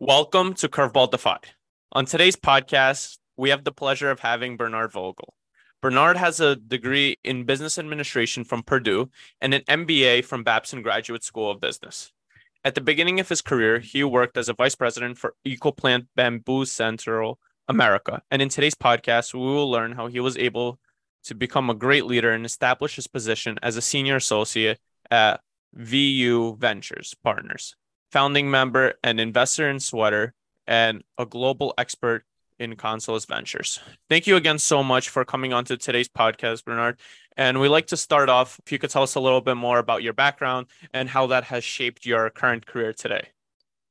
Welcome to Curveball Defied. On today's podcast, we have the pleasure of having Bernardt Vogel. Bernardt has a degree in business administration from Purdue and an MBA from Babson Graduate School of Business. At the beginning of his career, he worked as a vice president for EcoPlanet Bamboo Central America. And in today's podcast, we will learn how he was able to become a great leader and establish his position as a senior associate at VU Ventures Partners founding member and investor in Sweater, and a global expert in Consilience Ventures. Thank you again so much for coming on to today's podcast, Bernardt. And we'd like to start off, if you could tell us a little bit more about your background and how that has shaped your current career today.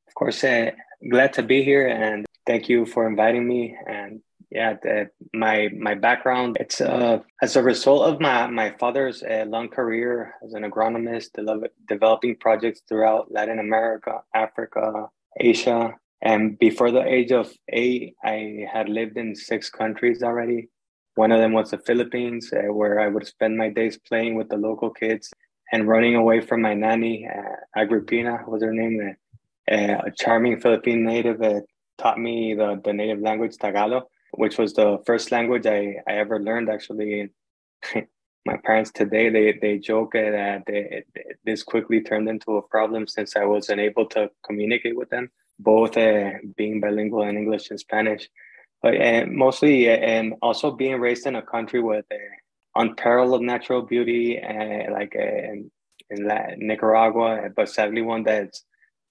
Of course, uh, glad to be here and thank you for inviting me. And yeah, the, my my background it's uh, as a result of my my father's uh, long career as an agronomist, de- developing projects throughout Latin America, Africa, Asia, and before the age of eight, I had lived in six countries already. One of them was the Philippines, uh, where I would spend my days playing with the local kids and running away from my nanny, uh, Agripina was her name, uh, a charming Philippine native that taught me the, the native language Tagalog which was the first language I, I ever learned actually. My parents today they they joke that this quickly turned into a problem since I wasn't able to communicate with them, both uh, being bilingual in English and Spanish, but uh, mostly uh, and also being raised in a country with uh, unparalleled natural beauty and like uh, in, in Nicaragua, but sadly one that's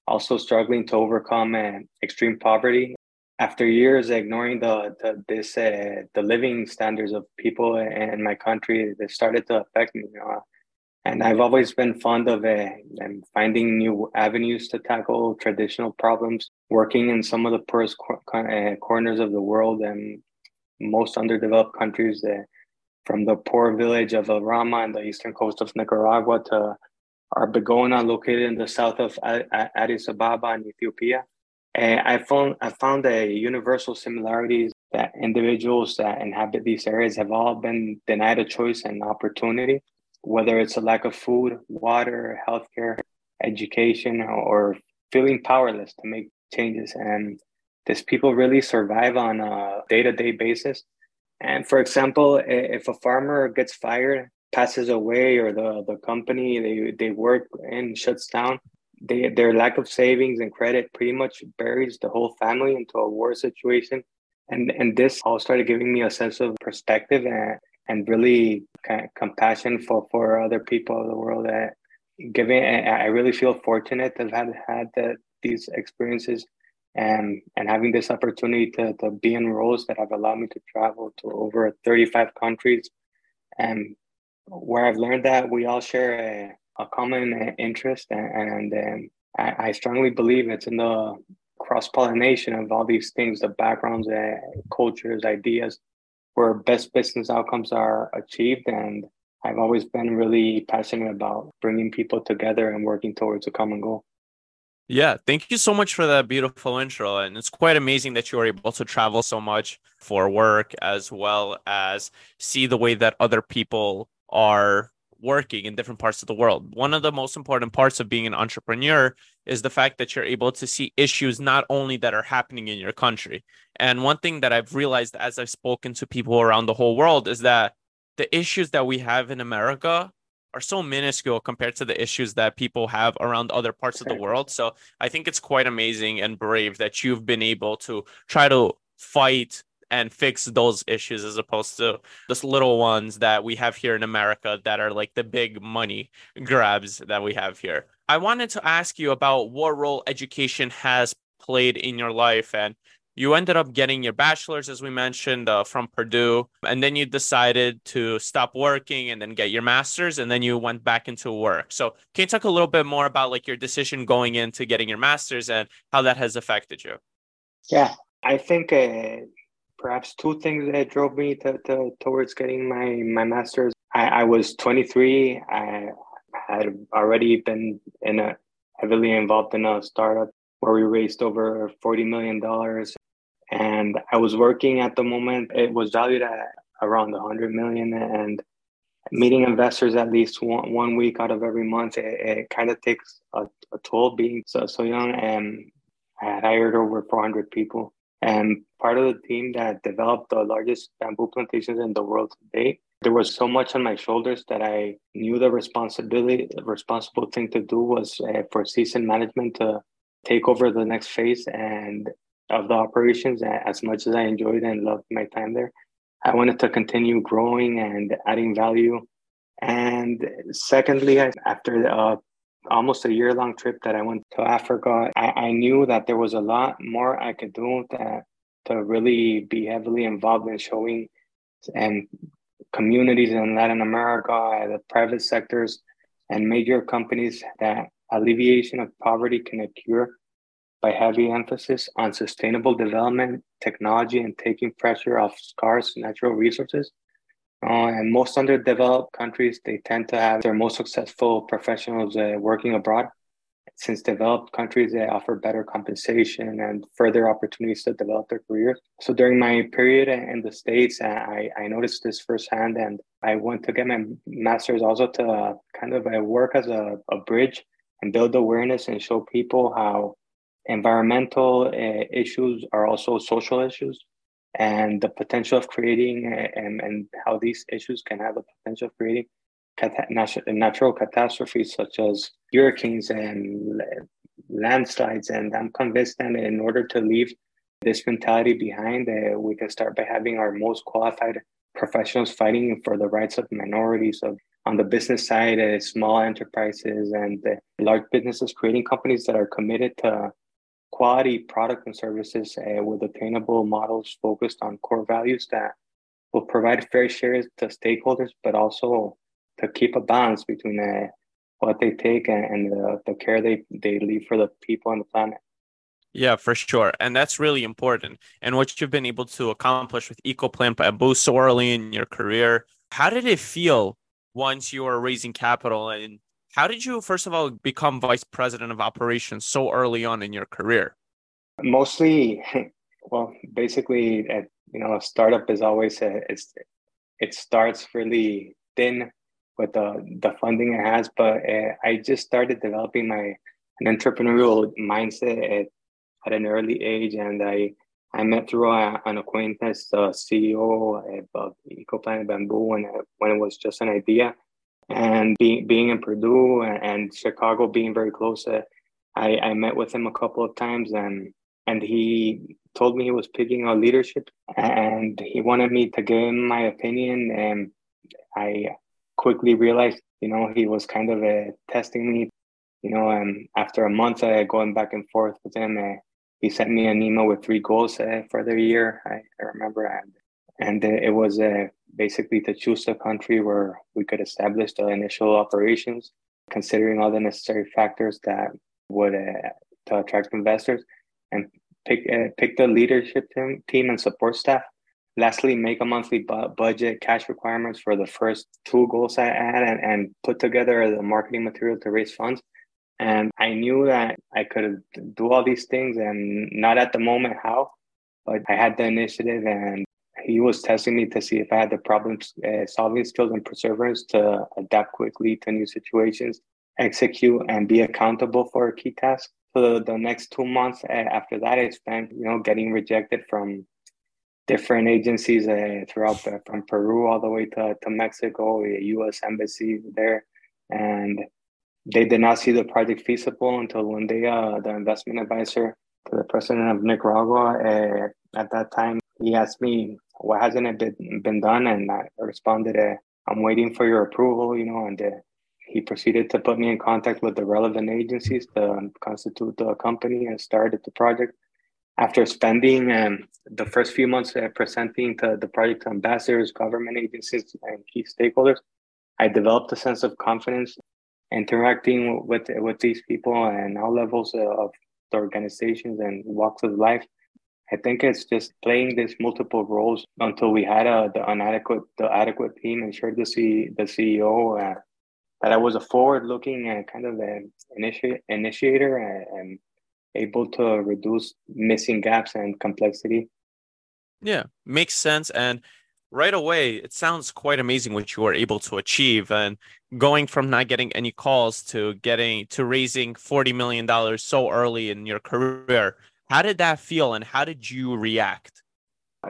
also struggling to overcome uh, extreme poverty after years ignoring the, the this uh, the living standards of people in my country, they started to affect me. You know? And I've always been fond of uh, finding new avenues to tackle traditional problems, working in some of the poorest cor- uh, corners of the world and most underdeveloped countries, uh, from the poor village of El Rama on the eastern coast of Nicaragua to Arbegona, located in the south of Addis Ababa in Ethiopia and I found I found a universal similarities that individuals that inhabit these areas have all been denied a choice and opportunity, whether it's a lack of food, water, healthcare, education, or feeling powerless to make changes. And these people really survive on a day-to-day basis. And for example, if a farmer gets fired, passes away, or the, the company they, they work in shuts down, they, their lack of savings and credit pretty much buries the whole family into a war situation. And, and this all started giving me a sense of perspective and, and really kind of compassion for, for other people of the world. That giving, I really feel fortunate to have had, had the, these experiences and, and having this opportunity to, to be in roles that have allowed me to travel to over 35 countries. And where I've learned that we all share a, a common interest, and, and um, I, I, strongly believe it's in the cross pollination of all these things, the backgrounds, uh, cultures, ideas, where best business outcomes are achieved. And I've always been really passionate about bringing people together and working towards a common goal. Yeah, thank you so much for that beautiful intro. And it's quite amazing that you were able to travel so much for work as well as see the way that other people are working in different parts of the world. One of the most important parts of being an entrepreneur is the fact that you're able to see issues not only that are happening in your country. And one thing that I've realized as I've spoken to people around the whole world is that the issues that we have in America are so minuscule compared to the issues that people have around other parts of the world. So I think it's quite amazing and brave that you've been able to try to fight and fix those issues as opposed to those little ones that we have here in America that are like the big money grabs that we have here. I wanted to ask you about what role education has played in your life and you ended up getting your bachelor's as we mentioned uh, from purdue and then you decided to stop working and then get your master's and then you went back into work so can you talk a little bit more about like your decision going into getting your master's and how that has affected you yeah i think uh, perhaps two things that drove me to, to towards getting my my master's. I, I was 23. I had already been in a heavily involved in a startup where we raised over 40 million dollars, and I was working at the moment. It was valued at around 100 million, and meeting investors at least one, one week out of every month it, it kind of takes a, a, toll being so so young and I had hired over 400 people. And part of the team that developed the largest bamboo plantations in the world today, there was so much on my shoulders that I knew the responsibility, the responsible thing to do was uh, for season management to take over the next phase and of the operations. As much as I enjoyed and loved my time there, I wanted to continue growing and adding value. And secondly, after uh, almost a year long trip that I went to Africa, I, I, knew that there was a lot more I could do to, to really be heavily involved in showing and communities in Latin America, the private sectors, and major companies that alleviation of poverty can occur by heavy emphasis on sustainable development, technology, and taking pressure off scarce natural resources uh, and most underdeveloped countries, they tend to have their most successful professionals uh, working abroad. Since developed countries, they offer better compensation and further opportunities to develop their careers. So during my period in the States, I, I noticed this firsthand and I went to get my master's also to uh, kind of uh, work as a, a bridge and build awareness and show people how environmental uh, issues are also social issues and the potential of creating and, and how these issues can have the potential of creating natural catastrophes such as hurricanes and landslides. And I'm convinced that in order to leave this mentality behind, uh, we can start by having our most qualified professionals fighting for the rights of minorities of on the business side, uh, small enterprises and uh, large businesses creating companies that are committed to quality product and services uh, with attainable models focused on core values that will provide fair shares to stakeholders, but also to keep a balance between uh, what they take and, and the, the care they, they leave for the people on the planet. Yeah, for sure. And that's really important. And what you've been able to accomplish with EcoPlanet Bamboo so early in your career, how did it feel once you were raising capital and how did you, first of all, become vice president of operations so early on in your career? Mostly, well, basically, at, you know, a startup is always a, it's it starts really thin with the the funding it has, but uh, I just started developing my an entrepreneurial mindset at, at an early age, and I I met through a, an acquaintance, uh, the CEO of EcoPlanet Bamboo, when when it was just an idea and being being in Purdue and Chicago being very close, uh, I, I met with him a couple of times and and he told me he was picking on leadership and he wanted me to give him my opinion and I quickly realized you know he was kind of uh, testing me you know and after a month uh, going back and forth with him uh, he sent me an email with three goals uh, for the year. I, I remember and and it was uh, basically to choose a country where we could establish the initial operations, considering all the necessary factors that would uh, to attract investors, and pick uh, pick the leadership team, team and support staff. Lastly, make a monthly bu- budget, cash requirements for the first two goals I had, and, and put together the marketing material to raise funds. And I knew that I could do all these things, and not at the moment how, but I had the initiative and he was testing me to see if I had the problem uh, solving skills and perseverance to adapt quickly to new situations, execute, and be accountable for a key task. So the, the next two months uh, after that, I spent, you know, getting rejected from different agencies uh, throughout from Peru all the way to, to Mexico, the U.S. embassy there, and they did not see the project feasible until one day uh, the investment advisor to the president of Nicaragua uh, at that time he asked me why hasn't it been, been done? And i responded uh, i'm waiting for your approval you know and uh, he proceeded to put me in contact with the relevant agencies to constitute the company and started the project. After spending um, the first few months uh, presenting to the project ambassadors government agencies and key stakeholders i developed a sense of confidence interacting with with these people and all levels of the organizations and walks of life I think it's just playing these multiple roles until we had a, the inadequate the adequate team and shared the C, the CEO uh, that I was a forward looking and uh, kind of an initi- initiator and, and able to reduce missing gaps and complexity. Yeah, makes sense. And right away, it sounds quite amazing what you were able to achieve. And going from not getting any calls to getting to raising $40 million so early in your career How did that feel and how did you react?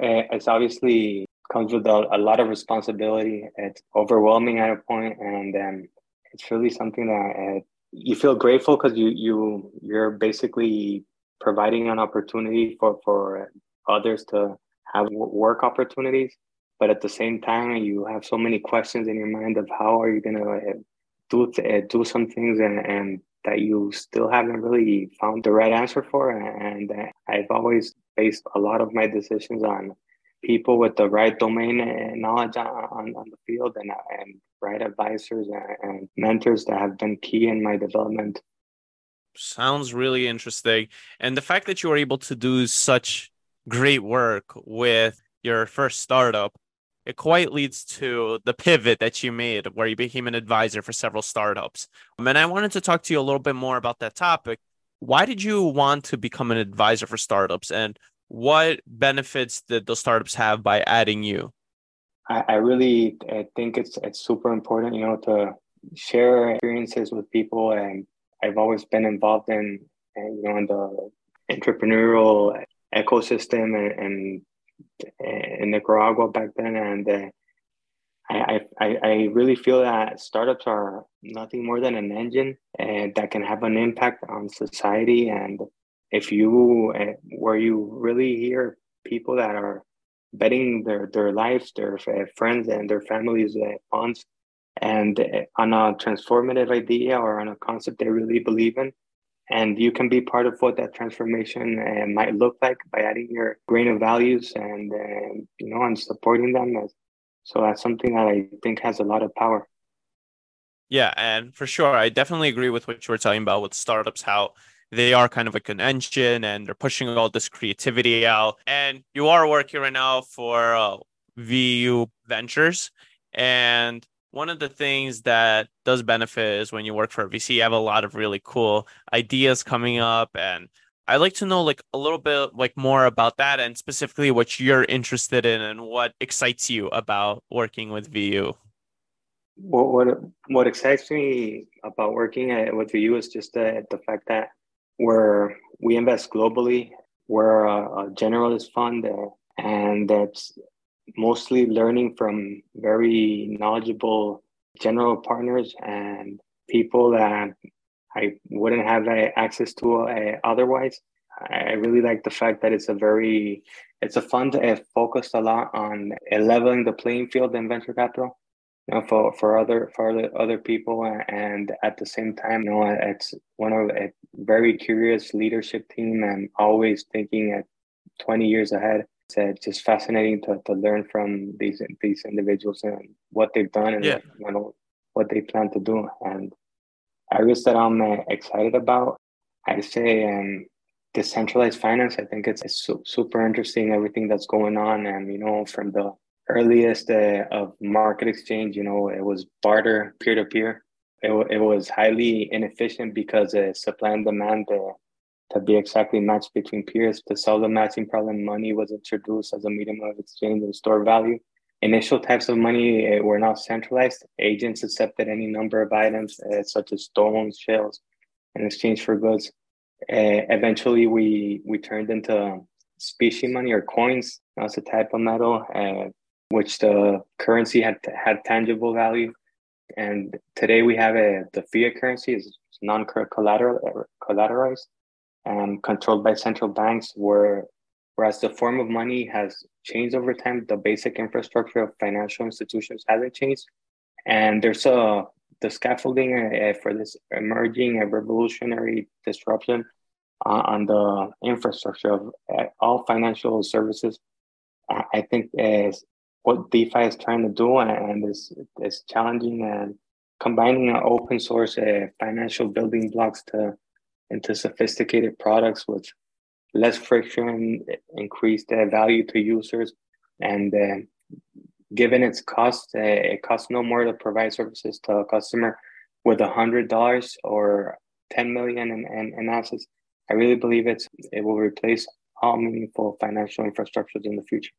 It's obviously comes with a, lot of responsibility. It's overwhelming at a point, and then it's really something that uh, you feel grateful because you you you're basically providing an opportunity for for others to have work opportunities but at the same time you have so many questions in your mind of how are you going to uh, do uh, do some things and, and that you still haven't really found the right answer for. And i've always based a lot of my decisions on people with the right domain knowledge on, on, the field and, and right advisors and, and mentors that have been key in my development. Sounds really interesting. And the fact that you were able to do such great work with your first startup it quite leads to the pivot that you made where you became an advisor for several startups. Um, and I wanted to talk to you a little bit more about that topic. Why did you want to become an advisor for startups and what benefits did those startups have by adding you? I, I really I think it's it's super important, you know, to share experiences with people and I've always been involved in you know in the entrepreneurial ecosystem and, and Eh, in Nicaragua back then, and uh, I, I I really feel that startups are nothing more than an engine and that can have an impact on society. And if you where you really hear people that are betting their their lives, their friends, and their families' uh, funds, and on a transformative idea or on a concept they really believe in, and you can be part of what that transformation uh, might look like by adding your grain of values and uh, you know and supporting them as, so that's something that i think has a lot of power. Yeah and for sure i definitely agree with what you were talking about with startups how they are kind of like an engine and they're pushing all this creativity out. And you are working right now for uh, vu ventures. And one of the things that does benefit is when you work for a VC, you have a lot of really cool ideas coming up. And I'd like to know like a little bit like more about that and specifically what you're interested in and what excites you about working with VU. What what, what excites me about working at, with VU is just the, the fact that we're we invest globally. We're a, a generalist fund, uh, and that's mostly learning from very knowledgeable general partners and people that I wouldn't have access to uh, otherwise. I really like the fact that it's a very, it's a fund that focused a lot on leveling the playing field in venture capital, you know, for, for other for other, people, and at the same time, you know, it's one of a very curious leadership team and always thinking at twenty years ahead it's uh, just fascinating to, to learn from these these individuals and what they've done and yeah. you know, what they plan to do. And areas that I'm uh, excited about, I'd say um, decentralized finance. I think it's, it's su- super interesting, everything that's going on. And, you know, from the earliest uh, of market exchange, you know, it was barter peer to peer. It, it was highly inefficient because uh, supply and demand uh, to be exactly matched between peers. To solve the matching problem, money was introduced as a medium of exchange and store value. Initial types of money uh, were not centralized. Agents accepted any number of items, uh, such as stones, shells, in exchange for goods. Uh, eventually, we we turned into specie money or coins. That's a type of metal, uh, which the currency had had tangible value. And today we have a the fiat currency is non-collateral collateralized um, controlled by central banks, where whereas the form of money has changed over time, the basic infrastructure of financial institutions hasn't changed. And there's a the scaffolding uh, for this emerging uh, revolutionary disruption uh, on the infrastructure of uh, all financial services. I think is what DeFi is trying to do and is is challenging and combining open source uh, financial building blocks to into sophisticated products with less friction, increased uh, value to users, and uh, given its cost, uh, it costs no more to provide services to a customer with a hundred dollars or ten million in, in, in assets. I really believe it's it will replace all meaningful financial infrastructures in the future.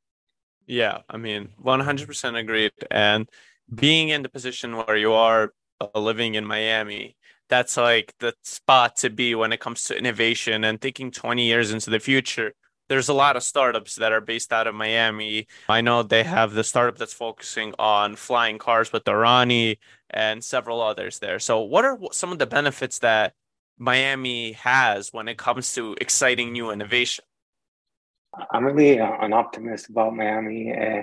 Yeah, I mean, one hundred percent agreed. And being in the position where you are, uh, living in Miami, that's like the spot to be when it comes to innovation and thinking 20 years into the future. There's a lot of startups that are based out of Miami. I know they have the startup that's focusing on flying cars with Arani and several others there. So, what are some of the benefits that Miami has when it comes to exciting new innovation? I'm really uh, an optimist about Miami. Uh,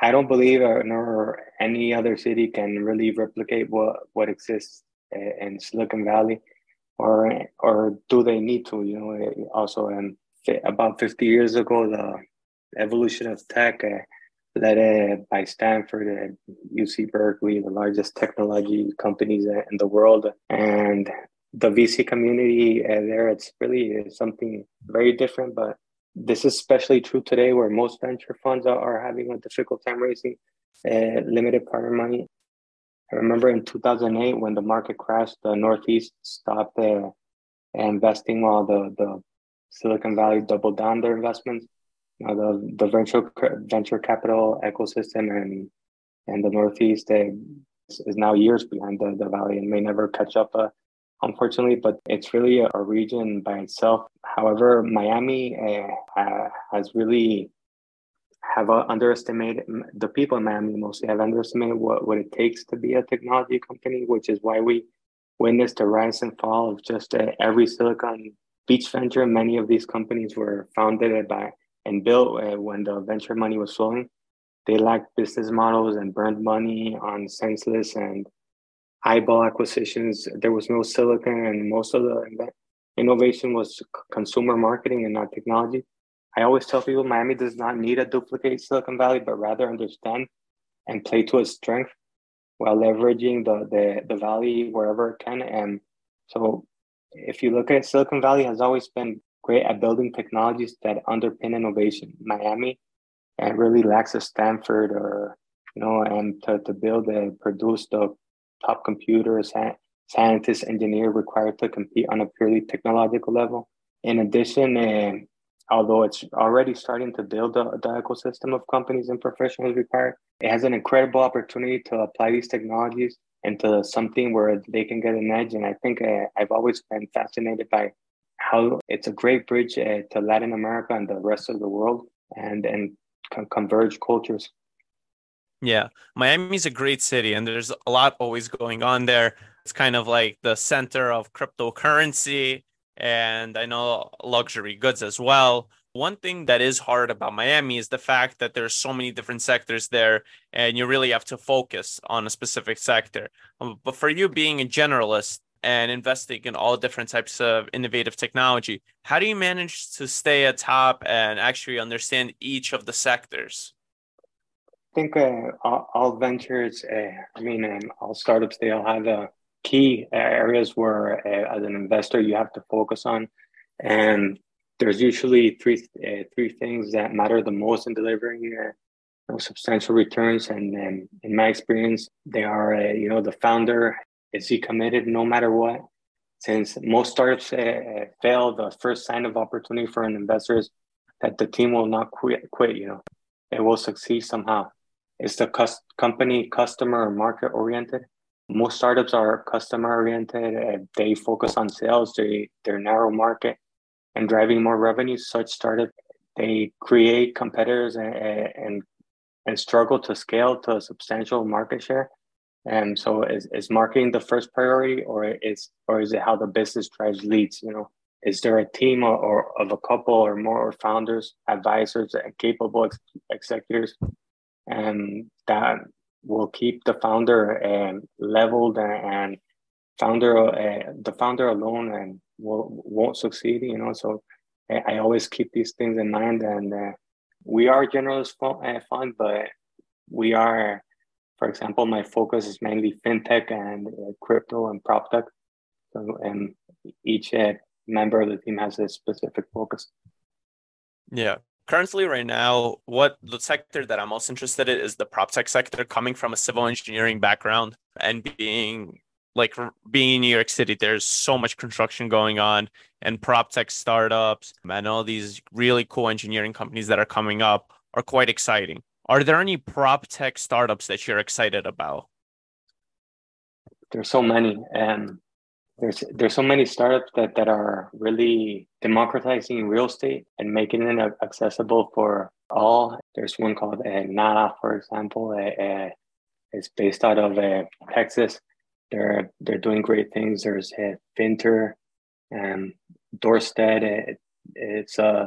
I don't believe uh, nor any other city can really replicate what what exists in Silicon Valley, or or do they need to? You know, uh, also um, about 50 years ago, the evolution of tech, uh, led by Stanford and UC Berkeley, the largest technology companies in the world, and the VC community there. It's really something very different, but this is especially true today where most venture funds are, are having a difficult time raising uh, limited partner money. I remember in 2008 when the market crashed, the Northeast stopped uh, investing while the, the Silicon Valley doubled down their investments. Now the, the venture venture capital ecosystem and and the Northeast is now years behind the, the Valley and may never catch up uh, unfortunately, but it's really a, region by itself. However, Miami uh, has really have uh, underestimated the people in Miami mostly have underestimated what, what it takes to be a technology company, which is why we witnessed the rise and fall of just uh, every Silicon Beach venture. Many of these companies were founded by and built uh, when the venture money was flowing. They lacked business models and burned money on senseless and eyeball acquisitions. There was no silicon, and most of the innovation was consumer marketing and not technology. I always tell people Miami does not need a duplicate Silicon Valley, but rather understand and play to its strength while leveraging the, the, the valley wherever it can. And so if you look at Silicon Valley has always been great at building technologies that underpin innovation. Miami and really lacks a Stanford or you know, and to, to build and produce the top computers, scientists, engineers required to compete on a purely technological level. In addition, uh, although it's already starting to build the, the ecosystem of companies and professionals required, it has an incredible opportunity to apply these technologies into something where they can get an edge. And I think uh, I've always been fascinated by how it's a great bridge uh, to Latin America and the rest of the world and, and converge cultures. Yeah, Miami's a great city and there's a lot always going on there. It's kind of like the center of cryptocurrency and I know luxury goods as well. One thing that is hard about Miami is the fact that there's so many different sectors there and you really have to focus on a specific sector. Um, but for you being a generalist and investing in all different types of innovative technology, how do you manage to stay atop and actually understand each of the sectors? I think uh, all, all, ventures, uh, I mean, um, all startups, they all have uh, key areas where, uh, as an investor, you have to focus on. And there's usually three uh, three things that matter the most in delivering uh, substantial returns. And um, in my experience, they are, you know, the founder is he committed no matter what. Since most startups fail, the first sign of opportunity for an investor is that the team will not quit. Quit, you know, it will succeed somehow. Is the cus- company customer or market oriented? Most startups are customer oriented. Uh, they focus on sales. They their narrow market and driving more revenue. Such startup they create competitors and, and and struggle to scale to a substantial market share. And so is, is marketing the first priority or is or is it how the business drives leads? You know, is there a team or, or of a couple or more founders, advisors, and capable ex- executives and um, that will keep the founder um, leveled and founder uh, the founder alone and will won't succeed you know? So i always keep these things in mind and uh, we are generalist fund but we are for example my focus is mainly fintech and uh, crypto and prop tech. So and each member of the team has a specific focus. Yeah currently right now what the sector that i'm most interested in is the prop tech sector coming from a civil engineering background and being like being in new york city. There's so much construction going on and prop tech startups and all these really cool engineering companies that are coming up are quite exciting. Are there any prop tech startups that you're excited about? There's so many and there's there's so many startups that, that are really democratizing real estate and making it accessible for all. There's one called uh, Nala, for example. Uh, uh, it's based out of uh, Texas. They're they're doing great things. There's uh, Finter, and Doorstead. It, it's uh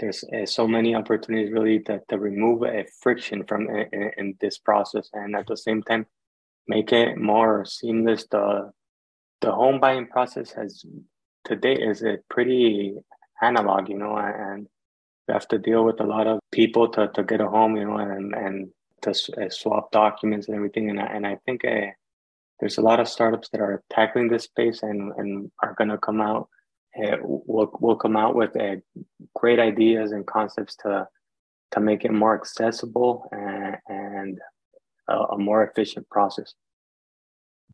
there's so many opportunities really to, to remove a friction from in, in, this process and at the same time make it more seamless the the home buying process has today is a pretty analog you know and you have to deal with a lot of people to, to get a home you know and and to uh, swap documents and everything and I, and I think uh, there's a lot of startups that are tackling this space and and are going to come out uh, will will come out with uh, great ideas and concepts to to make it more accessible and, and a, a more efficient process.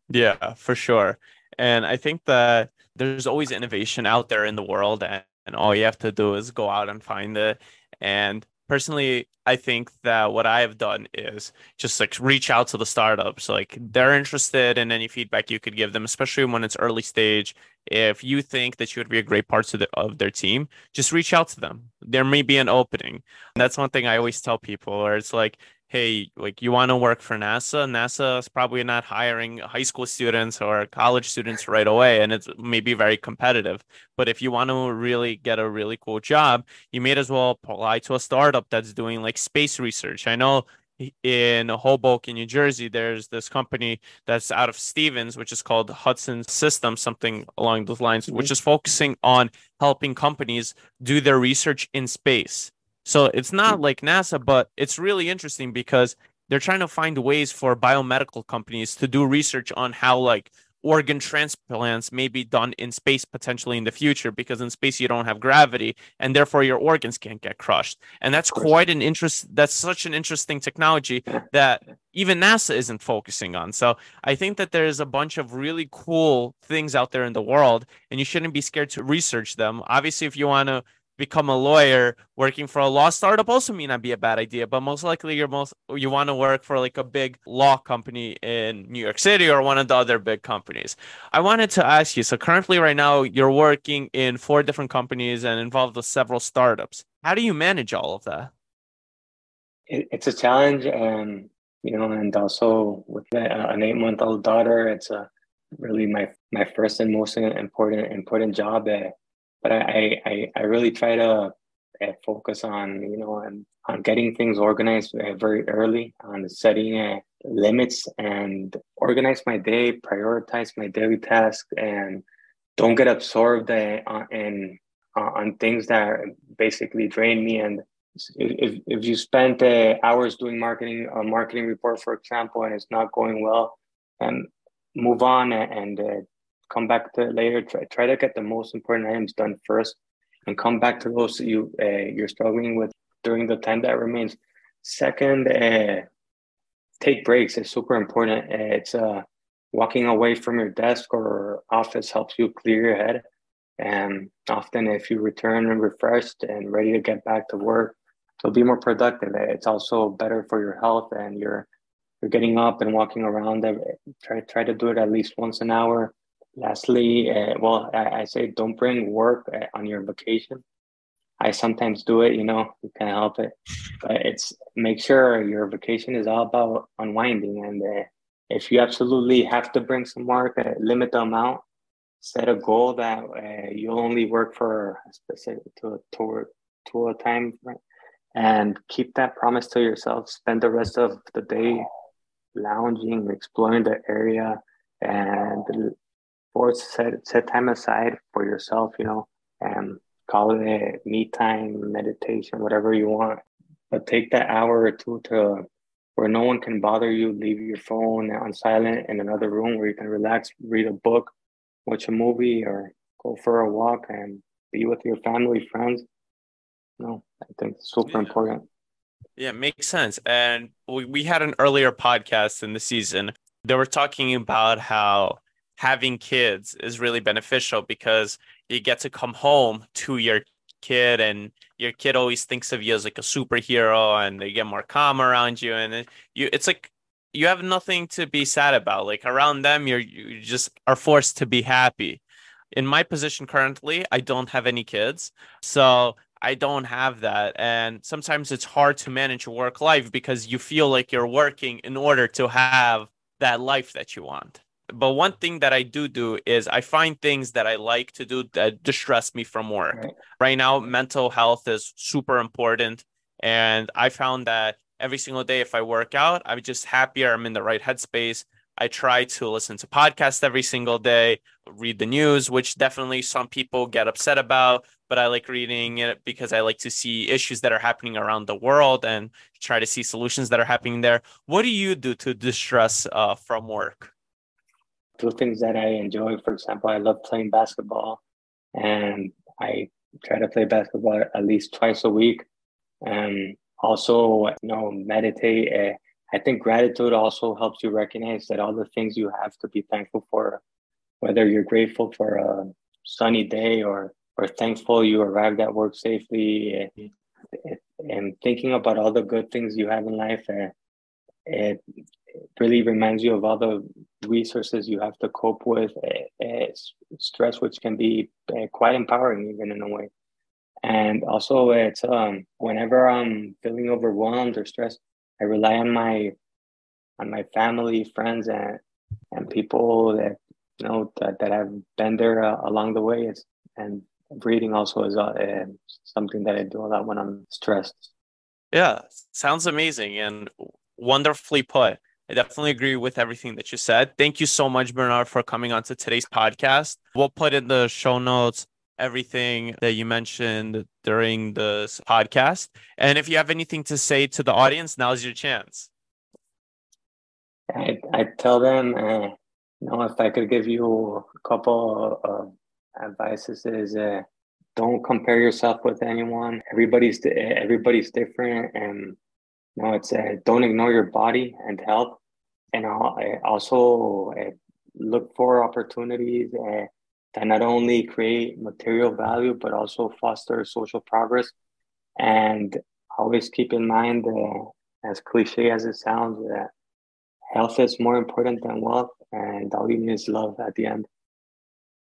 Yeah, for sure. And I think that there's always innovation out there in the world, and, and all you have to do is go out and find it. And personally, I think that what I have done is just like reach out to the startups. Like they're interested in any feedback you could give them, especially when it's early stage. If you think that you would be a great part of, the, of their team, just reach out to them. There may be an opening. And that's one thing I always tell people, where it's like, hey, like you want to work for NASA, NASA is probably not hiring high school students or college students right away, and it's maybe very competitive. But if you want to really get a really cool job, you may as well apply to a startup that's doing like space research. I know in Hoboken, New Jersey, there's this company that's out of Stevens, which is called Hudson Systems, something along those lines, mm-hmm. which is focusing on helping companies do their research in space. So it's not like NASA, but it's really interesting because they're trying to find ways for biomedical companies to do research on how like organ transplants may be done in space potentially in the future because in space you don't have gravity and therefore your organs can't get crushed. And that's quite an interest that's such an interesting technology that even nasa isn't focusing on. So i think that there's a bunch of really cool things out there in the world and you shouldn't be scared to research them. Obviously if you want to become a lawyer working for a law startup also may not be a bad idea but most likely you're most you want to work for like a big law company in new york city or one of the other big companies. I wanted to ask you so currently right now you're working in four different companies and involved with several startups. How do you manage all of that? It's a challenge and you know and also with uh, an eight month old daughter it's a really my my first and most important important job at but I, I, I really try to uh, focus on, you know, on, getting things organized uh, very early, on setting uh, limits and organize my day, prioritize my daily tasks, and don't get absorbed in on things that basically drain me. And if, if you spend hours doing marketing, a marketing report, for example, and it's not going well, and move on and, and come back to it later. Try, try to get the most important items done first, and come back to those you uh, you're struggling with during the time that remains. Second, uh, take breaks. It's super important. Uh, it's uh, walking away from your desk or office helps you clear your head. And often, if you return refreshed and ready to get back to work, you'll be more productive. It's also better for your health and you're you're getting up and walking around. Try try to do it at least once an hour Lastly, uh, well, I, I, say don't bring work uh, on your vacation. I sometimes do it, you know, you can't help it. But it's make sure your vacation is all about unwinding. And uh, if you absolutely have to bring some work, uh, limit the amount. Set a goal that uh, you'll only work for a specific to a to, to a time, and keep that promise to yourself. Spend the rest of the day lounging, exploring the area, and force set set time aside for yourself, you know, and call it a me time, meditation, whatever you want. But take that hour or two to where no one can bother you. Leave your phone on silent in another room where you can relax, read a book, watch a movie, or go for a walk and be with your family, friends. No, I think it's super yeah. important. Yeah, makes sense. And we, we had an earlier podcast in the season. They were talking about how having kids is really beneficial because you get to come home to your kid and your kid always thinks of you as like a superhero and they get more calm around you and you it's like you have nothing to be sad about. Like around them, you're you just are forced to be happy. In my position currently, I don't have any kids. So I don't have that. And sometimes it's hard to manage your work life because you feel like you're working in order to have that life that you want. But one thing that I do do is I find things that I like to do that distress me from work. Right, right now, mental health is super important. And I found that every single day, if I work out, I'm just happier. I'm in the right headspace. I try to listen to podcasts every single day, read the news, which definitely some people get upset about, but I like reading it because I like to see issues that are happening around the world and try to see solutions that are happening there. What do you do to distress uh, from work? Two things that I enjoy, for example, I love playing basketball and I try to play basketball at least twice a week. And also, you know, meditate. Uh, I think gratitude also helps you recognize that all the things you have to be thankful for, whether you're grateful for a sunny day or or thankful you arrived at work safely, uh, and thinking about all the good things you have in life, it really reminds you of all the resources you have to cope with uh, stress, which can be quite empowering even in a way. And also, it's um, whenever I'm feeling overwhelmed or stressed, I rely on my on my family, friends, and and people that you know that, that have been there uh, along the way. It's, and reading also is uh, something that I do a lot when I'm stressed. Yeah, sounds amazing and wonderfully put. I definitely agree with everything that you said. Thank you so much, Bernardt, for coming on to today's podcast. We'll put in the show notes everything that you mentioned during this podcast. And if you have anything to say to the audience, now's your chance. I, I tell them, uh, you know, if I could give you a couple of advices is uh, don't compare yourself with anyone. Everybody's everybody's different, and you know, it's uh, don't ignore your body and health, and also uh, look for opportunities uh, that not only create material value but also foster social progress. And always keep in mind, uh, as cliche as it sounds, that health is more important than wealth, and all you need is love at the end.